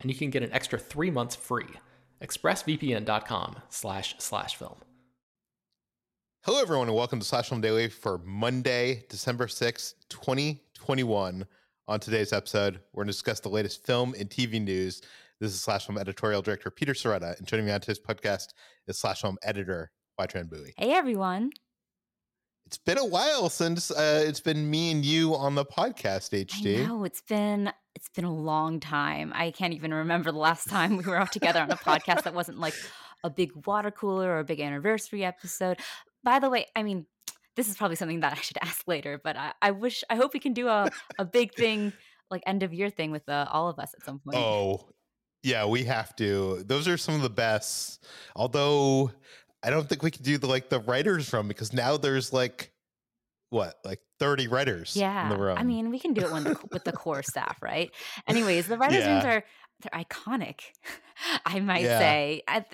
and you can get an extra three months free. ExpressVPN.com slash slash film. Hello, everyone, and welcome to Slash Film Daily for Monday, December 6th, 2021. On today's episode, we're going to discuss the latest film and TV news. This is Slash Film editorial director Peter Sciretta, and joining me on today's podcast is Slash Film editor Hoai-Tran Bui. Hey, everyone. It's been a while since uh, it's been me and you on the podcast, HT. I know it's been it's been a long time. I can't even remember the last time we were all together on a podcast that wasn't like a big water cooler or a big anniversary episode. By the way, I mean this is probably something that I should ask later, but I, I wish I hope we can do a, a big thing like end of year thing with uh, all of us at some point. Oh, yeah, we have to. Those are some of the best. Although I don't think we can do the like the writers room because now there's like what like 30 writers yeah in the room. i mean we can do it when the, with the core staff right anyways the writers Yeah. rooms are they're iconic i might Yeah. say I,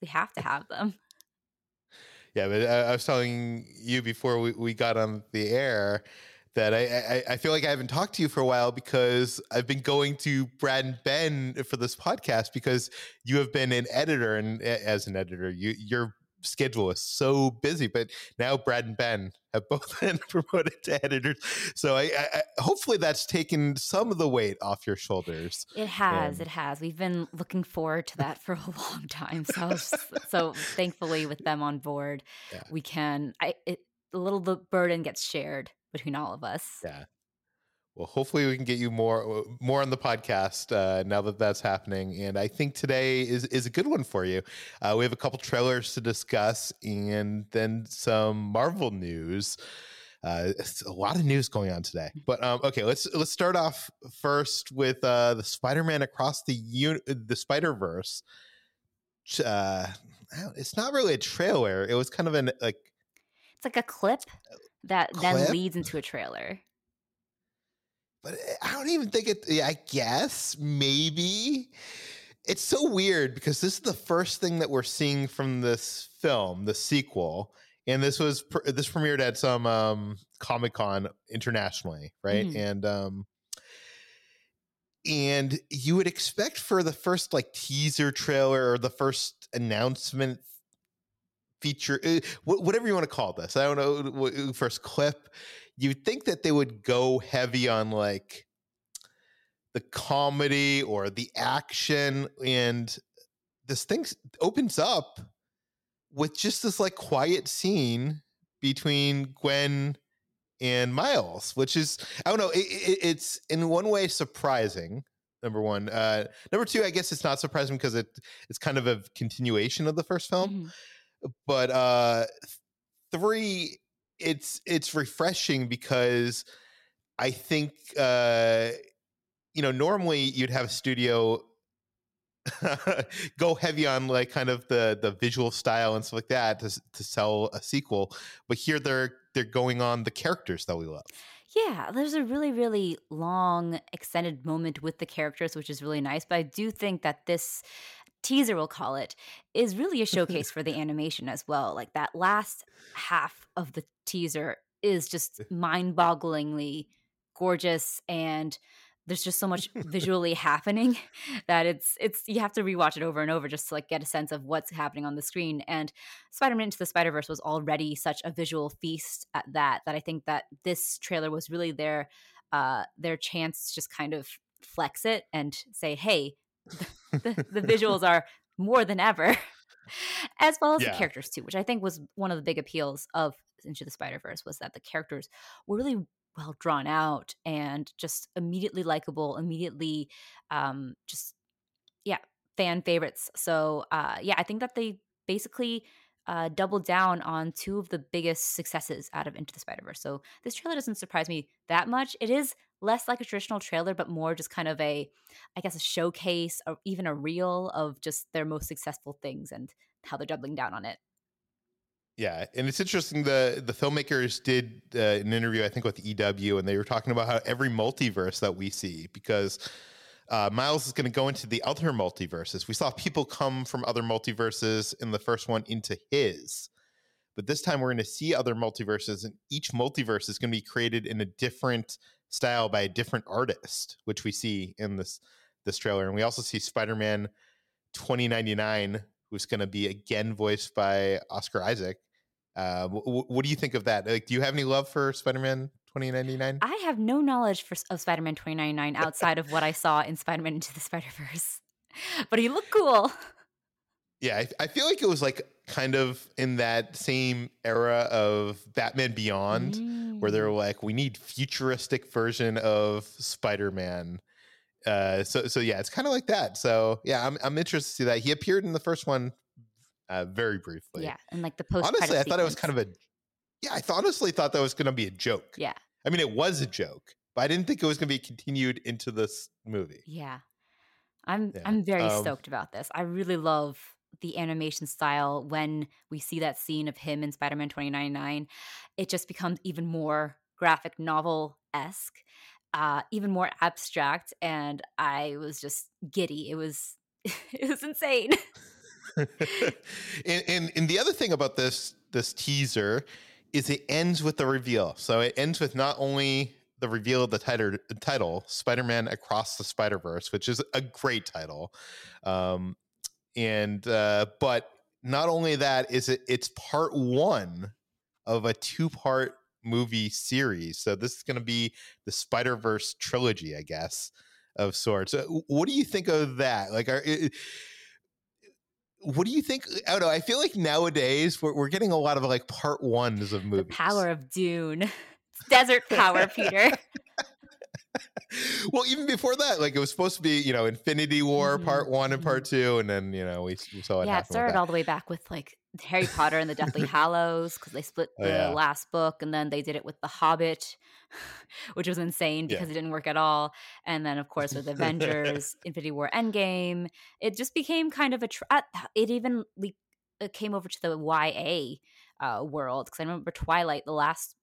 we have to have them yeah, but I, I was telling you before we, we got on the air that I, I I feel like I haven't talked to you for a while because I've been going to Brad and Ben for this podcast because you have been an editor and as an editor you your schedule is so busy but now Brad and Ben have both been promoted to editors. So I, I, I hopefully that's taken some of the weight off your shoulders. It has Um, it has. We've been looking forward to that for a long time. So so thankfully with them on board Yeah. we can i it a little the burden gets shared between all of us. Yeah. Well, hopefully we can get you more more on the podcast uh, now that that's happening. And I think today is is a good one for you. Uh, we have a couple trailers to discuss, and then some Marvel news. Uh, it's a lot of news going on today. But um, okay, let's let's start off first with uh, the Spider-Man across the un- the Spider Verse. Uh, it's not really a trailer. It was kind of an like it's like a clip that then leads into a trailer but I don't even think it. Yeah, I guess maybe it's so weird because this is the first thing that we're seeing from this film, the sequel, and this was this premiered at some um, Comic Con internationally, right? Mhm. And um, and you would expect for the first like teaser trailer or the first announcement feature, uh, whatever you want to call this, I don't know, first clip you'd think that they would go heavy on like the comedy or the action and this thing opens up with just this like quiet scene between gwen and miles which is i don't know it, it, it's in one way surprising number one uh number two i guess it's not surprising because it it's kind of a continuation of the first film Mhm. but uh three it's it's refreshing because i think uh you know normally you'd have a studio go heavy on like kind of the the visual style and stuff like that to, to sell a sequel but here they're they're going on the characters that we love Yeah, there's a really, really long extended moment with the characters, which is really nice. But I do think that this teaser, we'll call it, is really a showcase for the animation as well. Like that last half of the teaser is just mind-bogglingly gorgeous and there's just so much visually happening that it's it's you have to rewatch it over and over just to like get a sense of what's happening on the screen and spider-man into the spider-verse was already such a visual feast at that that i think that this trailer was really their uh their chance to just kind of flex it and say hey the, the, visuals are more than ever. As well as Yeah. the characters too which i think was one of the big appeals of into the spider-verse was that the characters were really well drawn out and just immediately likable immediately um just yeah fan favorites. So uh yeah i think that they basically uh doubled down on two of the biggest successes out of into the spider-verse. So this trailer doesn't surprise me that much. It is less like a traditional trailer but more just kind of a i guess a showcase or even a reel of just their most successful things and how they're doubling down on it Yeah, and it's interesting. the The filmmakers did uh, an interview, I think, with EW, and they were talking about how every multiverse that we see, because uh, Miles is going to go into the other multiverses. We saw people come from other multiverses in the first one into his, but this time we're going to see other multiverses, and each multiverse is going to be created in a different style by a different artist, which we see in this this trailer. And we also see Spider Man twenty ninety nine, who's going to be again voiced by Oscar Isaac. Uh, wh- what do you think of that? Like, do you have any love for Spider Man twenty ninety nine? I have no knowledge for, of Spider Man 2099 outside of what I saw in Spider Man Into the Spider Verse. But he looked cool. Yeah, I, I feel like it was like kind of in that same era of Batman Beyond, where they're Mm. like, we need futuristic version of Spider Man. Uh, so so yeah, it's kind of like that. So yeah, I'm I'm interested to see that he appeared in the first one, uh, very briefly. Yeah, and like the post. honestly, I thought it was kind of a yeah. I th- honestly thought that was going to be a joke. Yeah, I mean, it was a joke, but I didn't think it was going to be continued into this movie. yeah. I'm Yeah, I'm very um, stoked about this. I really love the animation style when we see that scene of him in Spider Man 2099. It just becomes even more graphic novel esque. Uh, even more abstract, and I was just giddy. It was, it was insane. and, and and the other thing about this this teaser is it ends with the reveal. So it ends with not only the reveal of the title, title Spider-Man Across the Spider-Verse, which is a great title, um, and uh, but not only that is it it's part one of a two-part movie series. So this is going to be the Spider-Verse trilogy, I guess, of sorts. What do you think of that? Like, are what do you think? I don't know. I feel like nowadays we're, we're getting a lot of like part ones of the movies. power of Dune, desert power, Peter. well, even before that, like it was supposed to be, you know, Infinity War Mhm, part one and part two, and then you know we, we saw it. yeah, it started all the way back with like Harry Potter and the Deathly Hallows because they split Oh, the yeah. last book, and then they did it with The Hobbit, which was insane Yeah. because it didn't work at all. And then, of course, with Avengers, Infinity War, Endgame, it just became kind of a. Tr- it even le- it came over to the YA uh, world because I remember Twilight, the last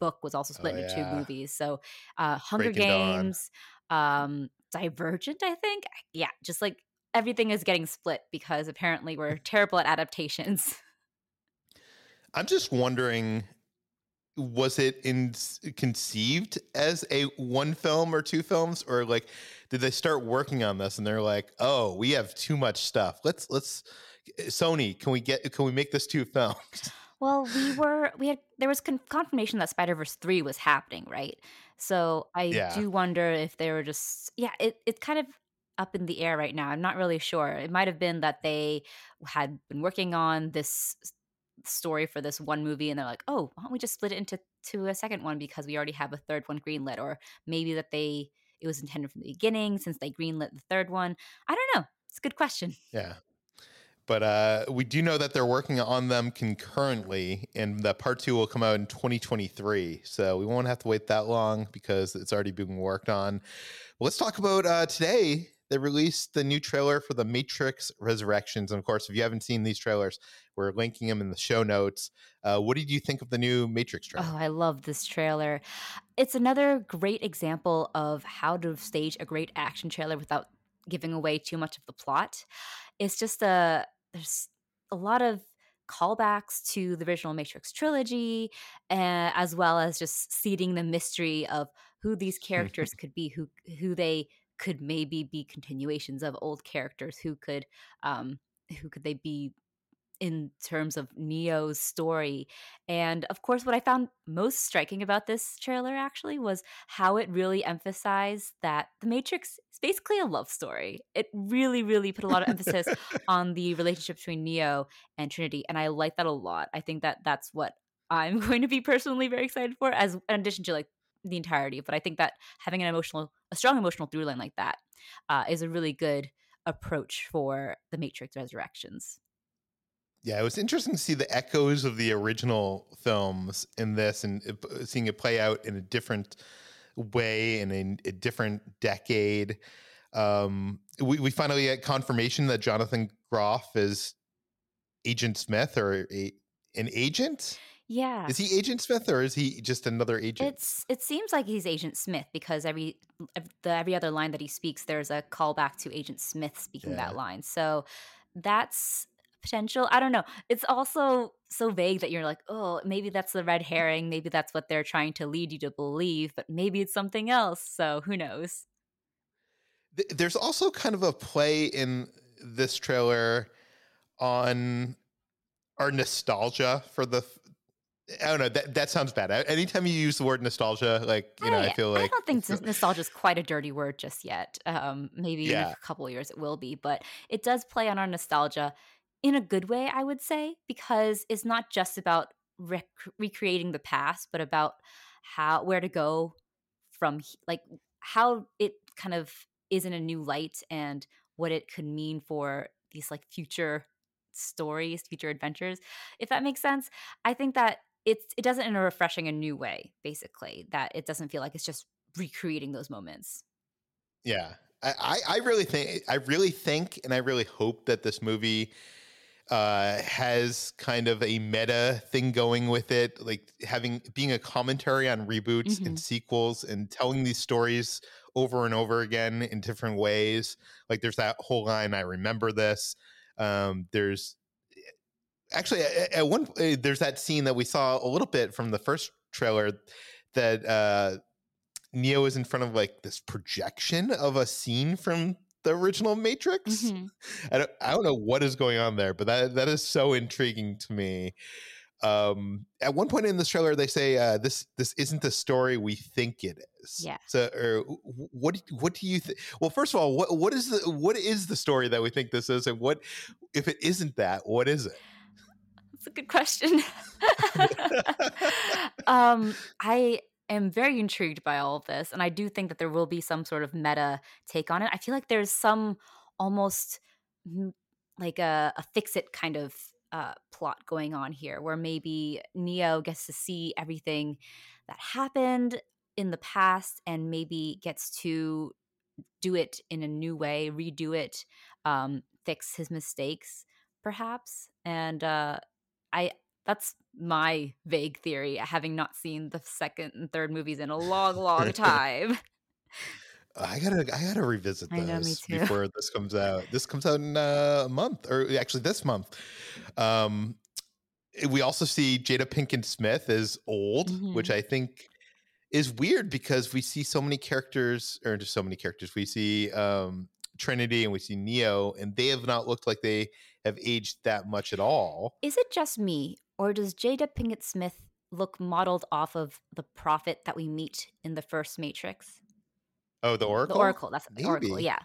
book was also split Oh, into two movies. So, uh, Hunger Breaking. Games, um, Divergent, I think. Yeah, just like everything is getting split because apparently we're terrible at adaptations. I'm just wondering, was it in conceived as a one film or two films, or like did they start working on this and they're like, oh, we have too much stuff. Let's let's Sony, can we get can we make this two films? Well, we were we had there was con- confirmation that Spider Verse three was happening, right? So I Yeah. do wonder if they were just yeah, it it's kind of up in the air right now. I'm not really sure. It might have been that they had been working on this story for this one movie, and they're like, oh, why don't we just split it into to a second one because we already have a third one greenlit, or maybe that they it was intended from the beginning since they greenlit the third one. I don't know. It's a good question. Yeah. But uh, we do know that they're working on them concurrently, and the part two will come out in 2023. So we won't have to wait that long because it's already being worked on. Let's talk about uh, today. They released the new trailer for The Matrix Resurrections. And of course, if you haven't seen these trailers, we're linking them in the show notes. Uh, what did you think of the new Matrix trailer? Oh, I love this trailer. It's another great example of how to stage a great action trailer without giving away too much of the plot. It's just a there's a lot of callbacks to the original Matrix trilogy, uh, as well as just seeding the mystery of who these characters could be, who who they could maybe be continuations of old characters, who could um, who could they be in terms of Neo's story. And of course, what I found most striking about this trailer actually was how it really emphasized that The Matrix is basically a love story. It really, really put a lot of emphasis on the relationship between Neo and Trinity. And I like that a lot. I think that that's what I'm going to be personally very excited for, as in addition to like the entirety. But I think that having an emotional, a strong emotional through line like that uh, is a really good approach for the Matrix Resurrections. Yeah, it was interesting to see the echoes of the original films in this and seeing it play out in a different way and in a, a different decade. Um, we, we finally get confirmation that Jonathan Groff is Agent Smith or a, an agent. Yeah. Is he Agent Smith or is he just another agent? It's it seems like he's Agent Smith because every the every other line that he speaks there's a callback to Agent Smith speaking yeah. that line. So that's potential. I don't know. It's also so vague that you're like, oh, maybe that's the red herring. Maybe that's what they're trying to lead you to believe, but maybe it's something else. So who knows? There's also kind of a play in this trailer on our nostalgia for the I don't know. That that sounds bad. Anytime you use the word nostalgia, like you know, I, I feel like I don't think nostalgia is quite a dirty word just yet. Um, maybe yeah. in a couple years it will be, but it does play on our nostalgia in a good way, I would say, because it's not just about rec- recreating the past, but about how where to go from like how it kind of is in a new light and what it could mean for these like future stories, future adventures. If that makes sense, I think that it's it does it in a refreshing and new way, basically. That it doesn't feel like it's just recreating those moments. Yeah, I I really think I really think and I really hope that this movie uh, has kind of a meta thing going with it, like having being a commentary on reboots mm-hmm. and sequels and telling these stories over and over again in different ways. Like there's that whole line, "I remember this." Um, there's actually at, at one uh, there's that scene that we saw a little bit from the first trailer that uh, Neo is in front of like this projection of a scene from the original Matrix. Mm-hmm. I don't I don't know what is going on there, but that that is so intriguing to me. Um, at one point in this trailer, they say uh, this this isn't the story we think it is. Yeah. So, or what what do you think? Well, first of all, what what is the what is the story that we think this is, and what if it isn't that? What is it? That's a good question. um, I am very intrigued by all of this, and I do think that there will be some sort of meta take on it. I feel like there's some almost like a, a fix it kind of uh, plot going on here, where maybe Neo gets to see everything that happened in the past and maybe gets to do it in a new way, redo it, um, fix his mistakes, perhaps. And uh, I that's my vague theory, having not seen the second and third movies in a long, long time. I gotta, I gotta revisit this before this comes out. This comes out in uh, a month, or actually this month. Um, eh, we also see Jada Pinkett Smith as old, mm-hmm. which I think is weird because we see so many characters, or just so many characters. We see um, Trinity and we see Neo, and they have not looked like they have aged that much at all. Is it just me, or does Jada Pinkett Smith look modeled off of the prophet that we meet in the first Matrix? Oh, the Oracle. The Oracle. That's the Oracle. Yeah.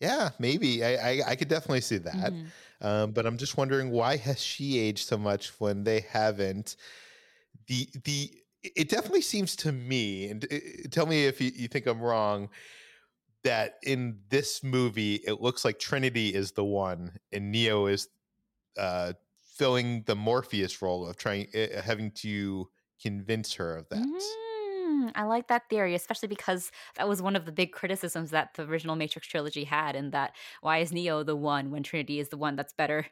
Yeah, maybe. I I, I could definitely see that. Mm-hmm. Um, but I'm just wondering why has she aged so much when they haven't? The the it definitely seems to me, and uh, tell me if you, you think I'm wrong that in this movie it looks like Trinity is the one and Neo is uh, filling the Morpheus role of trying uh, having to convince her of that. Mm, I like that theory, especially because that was one of the big criticisms that the original Matrix trilogy had, and that why is Neo the one when Trinity is the one that's better,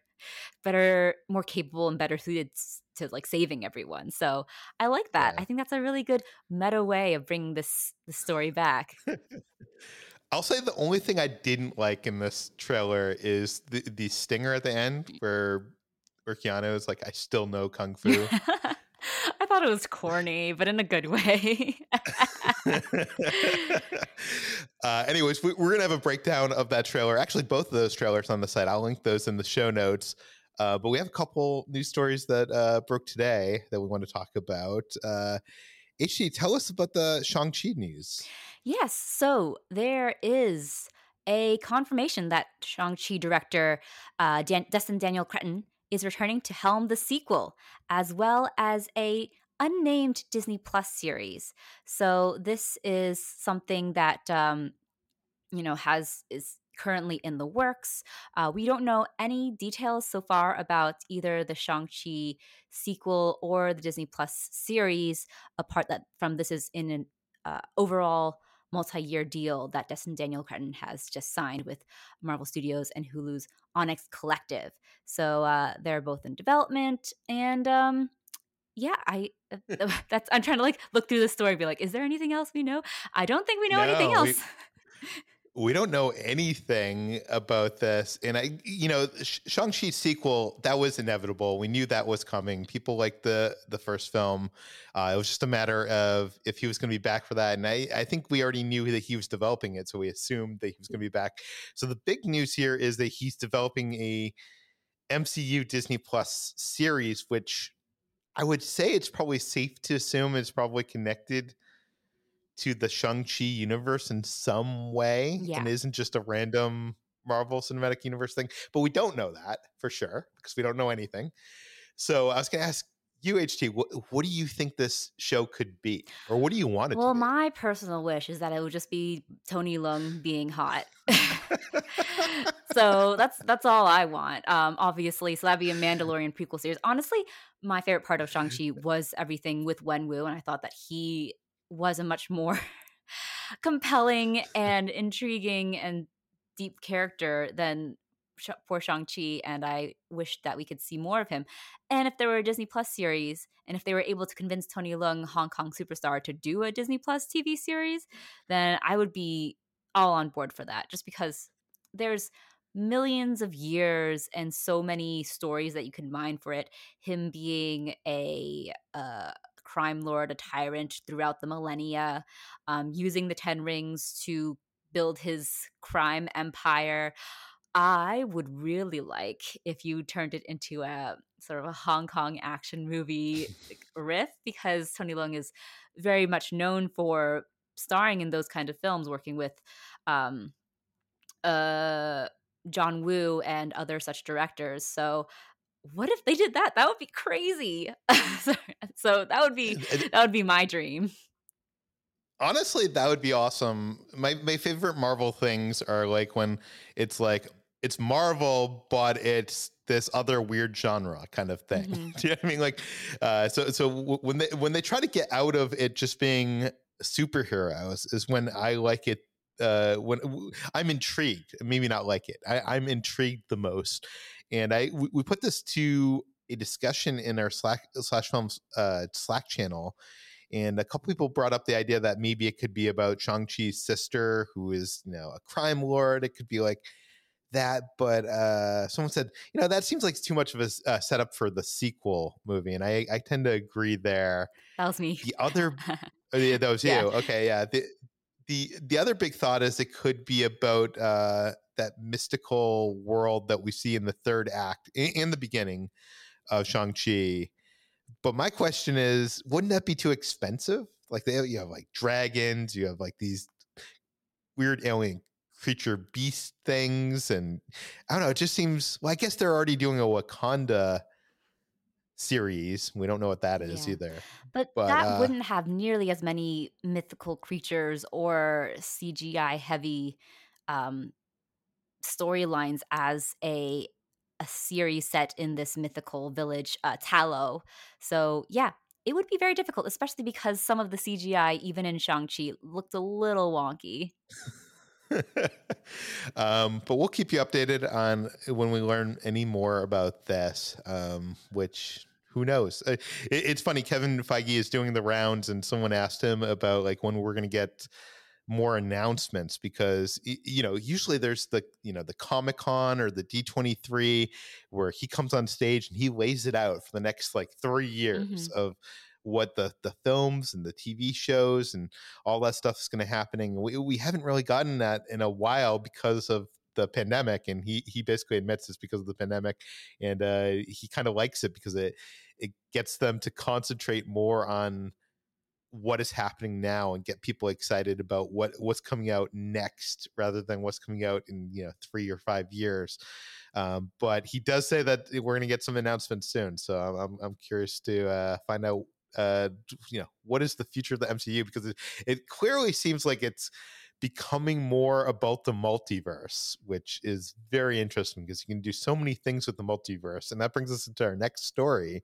better, more capable, and better suited to like saving everyone. So I like that. Yeah. I think that's a really good meta way of bringing this the story back. I'll say the only thing I didn't like in this trailer is the the stinger at the end where where Keanu is like, I still know kung fu. I thought it was corny, but in a good way. uh, anyways, we, are going to have a breakdown of that trailer. Actually, both of those trailers on the site. I'll link those in the show notes. Uh, but we have a couple news stories that uh, broke today that we want to talk about. Uh, HT, tell us about the Shang-Chi news. Yes. So there is a confirmation that Shang-Chi director uh, Dan- Destin Daniel Cretton is returning to helm the sequel, as well as a unnamed Disney Plus series. So this is something that um, you know has is currently in the works. Uh, we don't know any details so far about either the Shang-Chi sequel or the Disney Plus series, apart that from this is in an uh, overall multi-year deal that Destin Daniel Cretton has just signed with Marvel Studios and Hulu's Onyx Collective. So uh, they're both in development, and um, yeah, I uh, that's I'm trying to like look through the story, be like, is there anything else we know? I don't think we know no, anything else. We- we don't know anything about this. And I, you know, Shang-Chi sequel, that was inevitable. We knew that was coming. People liked the the first film. Uh, it was just a matter of if he was going to be back for that. And I, I think we already knew that he was developing it. So we assumed that he was going to be back. So the big news here is that he's developing a MCU Disney Plus series, which I would say it's probably safe to assume is probably connected to the Shang-Chi universe in some way yeah. and isn't just a random Marvel Cinematic Universe thing. But we don't know that for sure because we don't know anything. So I was going to ask UHT, what, what do you think this show could be? Or what do you want it well, to be? Well, my personal wish is that it would just be Tony Leung being hot. so that's that's all I want. Um, obviously, so that'd be a Mandarin prequel series. Honestly, my favorite part of Shang-Chi was everything with Wenwu, and I thought that he was a much more compelling and intriguing and deep character than for Shang-Chi and I wish that we could see more of him. And if there were a Disney Plus series and if they were able to convince Tony Leung, Hong Kong superstar, to do a Disney Plus TV series, then I would be all on board for that just because there's millions of years and so many stories that you can mine for it. Him being a uh, crime lord, a tyrant throughout the millennia, um, using the Ten Rings to build his crime empire. I would really like if you turned it into a sort of a Hong Kong action movie riff because Tony Leung is very much known for starring in those kind of films, working with um, uh, John Woo and other such directors. So what if they did that? That would be crazy. so that would be that would be my dream. Honestly, that would be awesome. My my favorite Marvel things are like when it's like it's Marvel, but it's this other weird genre kind of thing. Mm-hmm. Do you know what I mean? Like, uh, so so w- when they when they try to get out of it just being superheroes is when I like it. Uh, when I'm intrigued, maybe not like it. I, I'm intrigued the most, and I we, we put this to a discussion in our Slack slash films uh, Slack channel, and a couple people brought up the idea that maybe it could be about Shang Chi's sister, who is you know a crime lord. It could be like that, but uh, someone said, you know, that seems like too much of a uh, setup for the sequel movie, and I, I tend to agree there. That was me. The other, oh, yeah, that was yeah. you. Okay, yeah. The the the other big thought is it could be about uh, that mystical world that we see in the third act in, in the beginning of Shang Chi. But my question is, wouldn't that be too expensive? Like they, you have like dragons, you have like these weird alien creature beast things and i don't know it just seems well i guess they're already doing a wakanda series we don't know what that is yeah. either but, but that uh, wouldn't have nearly as many mythical creatures or cgi heavy um, storylines as a a series set in this mythical village uh, Ta Lo so yeah it would be very difficult especially because some of the cgi even in shang-chi looked a little wonky um, but we'll keep you updated on when we learn any more about this, um, which who knows? Uh, it, it's funny. Kevin Feige is doing the rounds, and someone asked him about like when we're going to get more announcements because you know usually there's the you know the comic con or the d23 where he comes on stage and he lays it out for the next like three years mm-hmm. of what the the films and the tv shows and all that stuff is going to happening we, we haven't really gotten that in a while because of the pandemic and he he basically admits it's because of the pandemic and uh he kind of likes it because it it gets them to concentrate more on what is happening now and get people excited about what what's coming out next rather than what's coming out in you know three or five years. Um, but he does say that we're going to get some announcements soon so i'm, I'm curious to uh, find out uh, you know what is the future of the mcu because it, it clearly seems like it's becoming more about the multiverse, which is very interesting because you can do so many things with the multiverse. And that brings us into our next story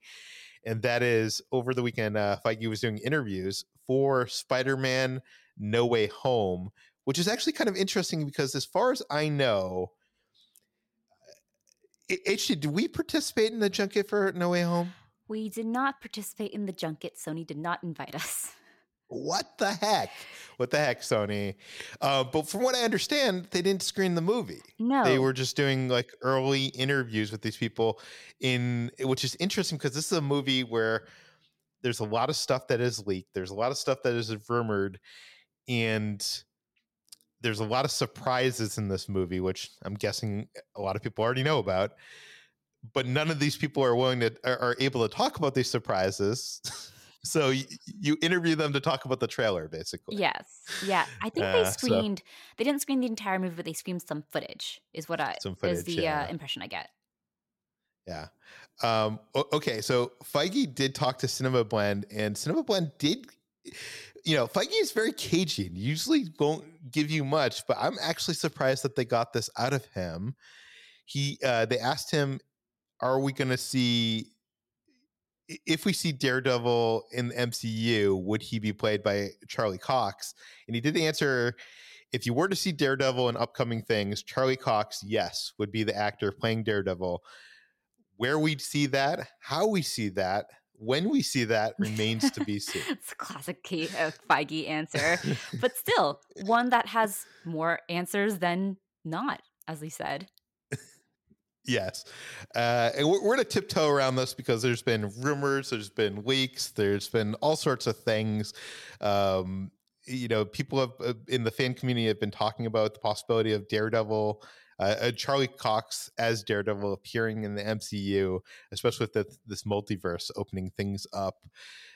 and that is over the weekend, uh, Feige was doing interviews for Spider Man No Way Home, which is actually kind of interesting because, as far as I know, H, did we participate in the junket for No Way Home? We did not participate in the junket. Sony did not invite us. what the heck? What the heck, Sony? Uh, but from what I understand, they didn't screen the movie. No, they were just doing like early interviews with these people. In which is interesting because this is a movie where there's a lot of stuff that is leaked. There's a lot of stuff that is rumored, and there's a lot of surprises in this movie, which I'm guessing a lot of people already know about. But none of these people are willing to are, are able to talk about these surprises. so you, you interview them to talk about the trailer basically yes yeah i think uh, they screened so. they didn't screen the entire movie but they screened some footage is what i some footage, is the yeah. uh, impression i get yeah um, okay so feige did talk to cinema blend and cinema blend did you know feige is very cagey and usually won't give you much but i'm actually surprised that they got this out of him he uh, they asked him are we going to see if we see Daredevil in the MCU, would he be played by Charlie Cox? And he did answer if you were to see Daredevil in upcoming things, Charlie Cox, yes, would be the actor playing Daredevil. Where we'd see that, how we see that, when we see that remains to be seen. it's a classic Kate, uh, Feige answer, but still one that has more answers than not, as we said. Yes. Uh, and we're, going to tiptoe around this because there's been rumors, there's been leaks, there's been all sorts of things. Um, you know, people have uh, in the fan community have been talking about the possibility of Daredevil, uh, uh Charlie Cox as Daredevil appearing in the MCU, especially with the, this multiverse opening things up.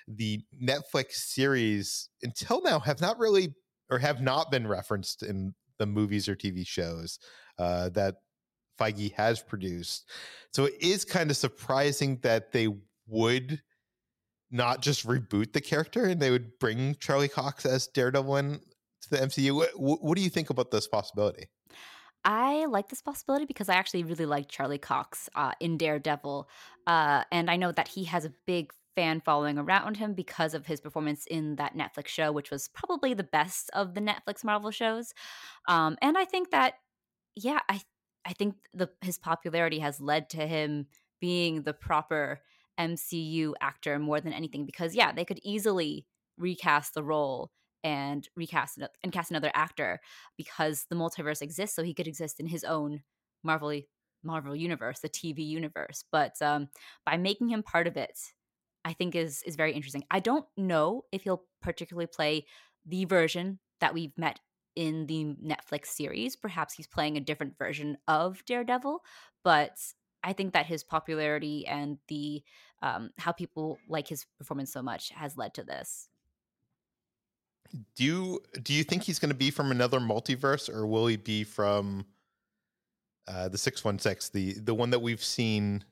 The Netflix series until now have not really or have not been referenced in the movies or TV shows uh, that Feige has produced. So it is kind of surprising that they would not just reboot the character and they would bring Charlie Cox as Daredevil in to the MCU. What, what do you think about this possibility? I like this possibility because I actually really like Charlie Cox uh, in Daredevil. Uh, and I know that he has a big fan following around him because of his performance in that Netflix show, which was probably the best of the Netflix Marvel shows. Um, and I think that, yeah, I I think the his popularity has led to him being the proper MCU actor more than anything because yeah, they could easily recast the role and recast and cast another actor because the multiverse exists so he could exist in his own Marvel Marvel universe, the TV universe. But um, by making him part of it, I think is is very interesting. I don't know if he'll particularly play the version that we've met in the Netflix series. Perhaps he's playing a different version of Daredevil, but I think that his popularity and the um, how people like his performance so much has led to this. Do you do you think he's going to be from another multiverse, or will he be from uh, the six one six, the the one that we've seen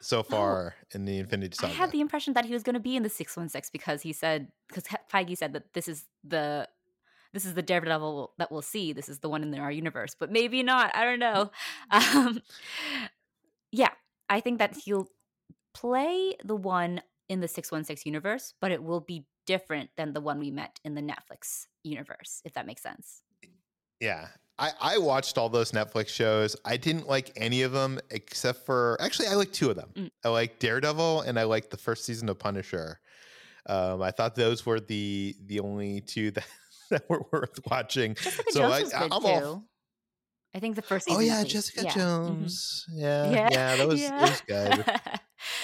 so far in the Infinity Saga? I had the impression that he was going to be in the six one six because he said because Feige said that this is the this is the Daredevil that we'll see. This is the one in our universe, but maybe not. I don't know. Um, yeah, I think that he'll play the one in the 616 universe, but it will be different than the one we met in the Netflix universe, if that makes sense. Yeah. I, I watched all those Netflix shows. I didn't like any of them except for actually I like two of them. Mm. I like Daredevil and I like the first season of Punisher. Um, I thought those were the the only two that that were worth watching. Jessica So Jones I- was I- good I'm too. all- I think the first Oh yeah. Jessica Yeah. Mhm. Jones. Yeah, Yeah, yeah, that was it was good.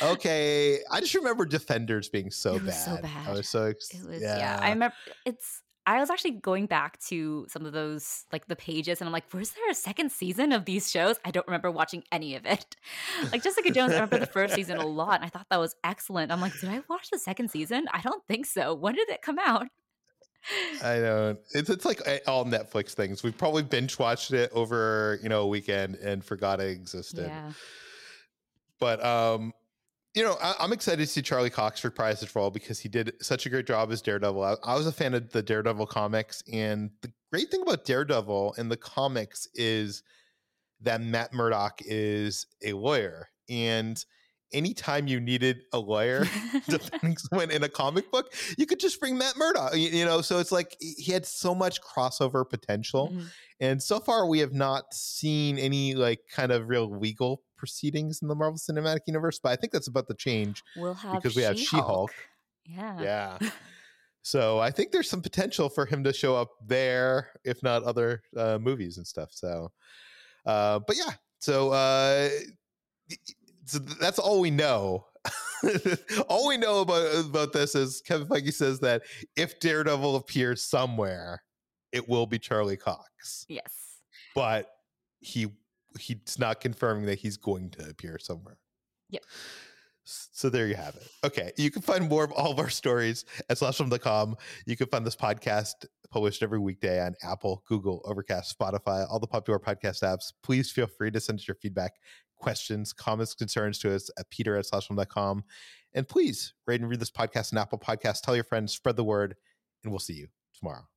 Okay, I just remember Defenders being so It was bad. so I was so ex- was yeah. I remember it's. I was actually going back to some of those like the pages, and I'm like, "Was there a second season of these shows?" I don't remember watching any of it. like Jessica Jones, I remember the first season a lot, and I thought that was excellent. I'm like, "Did I watch the second season? I don't think so. When did it come out?" I don't. It's it's like eh, all Netflix things. We've probably binge watched it over you know a weekend and forgot it existed. yeah, But um, you know, I, I'm excited to see Charlie Cox reprise his role because he did such a great job as Daredevil. I, I was a fan of the Daredevil comics, and the great thing about Daredevil in the comics is that Matt Murdock is a lawyer, and anytime you needed a lawyer defending someone in a comic book, you could just bring Matt Murdock. You, you know, so it's like he had so much crossover potential. Mhm. And so far, we have not seen any like kind of real legal proceedings in the Marvel Cinematic Universe. But I think that's about to change. we'll have Because we have She-Hulk. Yeah, Yeah. so I think there's some potential for him to show up there, if not other uh, movies and stuff. So, uh, but yeah. So, uh, so that's all we know. all we know about about this is Kevin Feige says that if Daredevil appears somewhere, it will be Charlie Cox Yes. but he he's not confirming that he's going to appear somewhere. Yep. So there you have it. Okay. You can find more of all of our stories at slashfilm.com. You can find this podcast published every weekday on Apple, Google, Overcast, Spotify, all the popular podcast apps. Please feel free to send us your feedback, questions, comments, concerns to us at peter at slashfilm.com. And please rate and read this podcast on Apple Podcasts. Tell your friends, spread the word, and we'll see you tomorrow.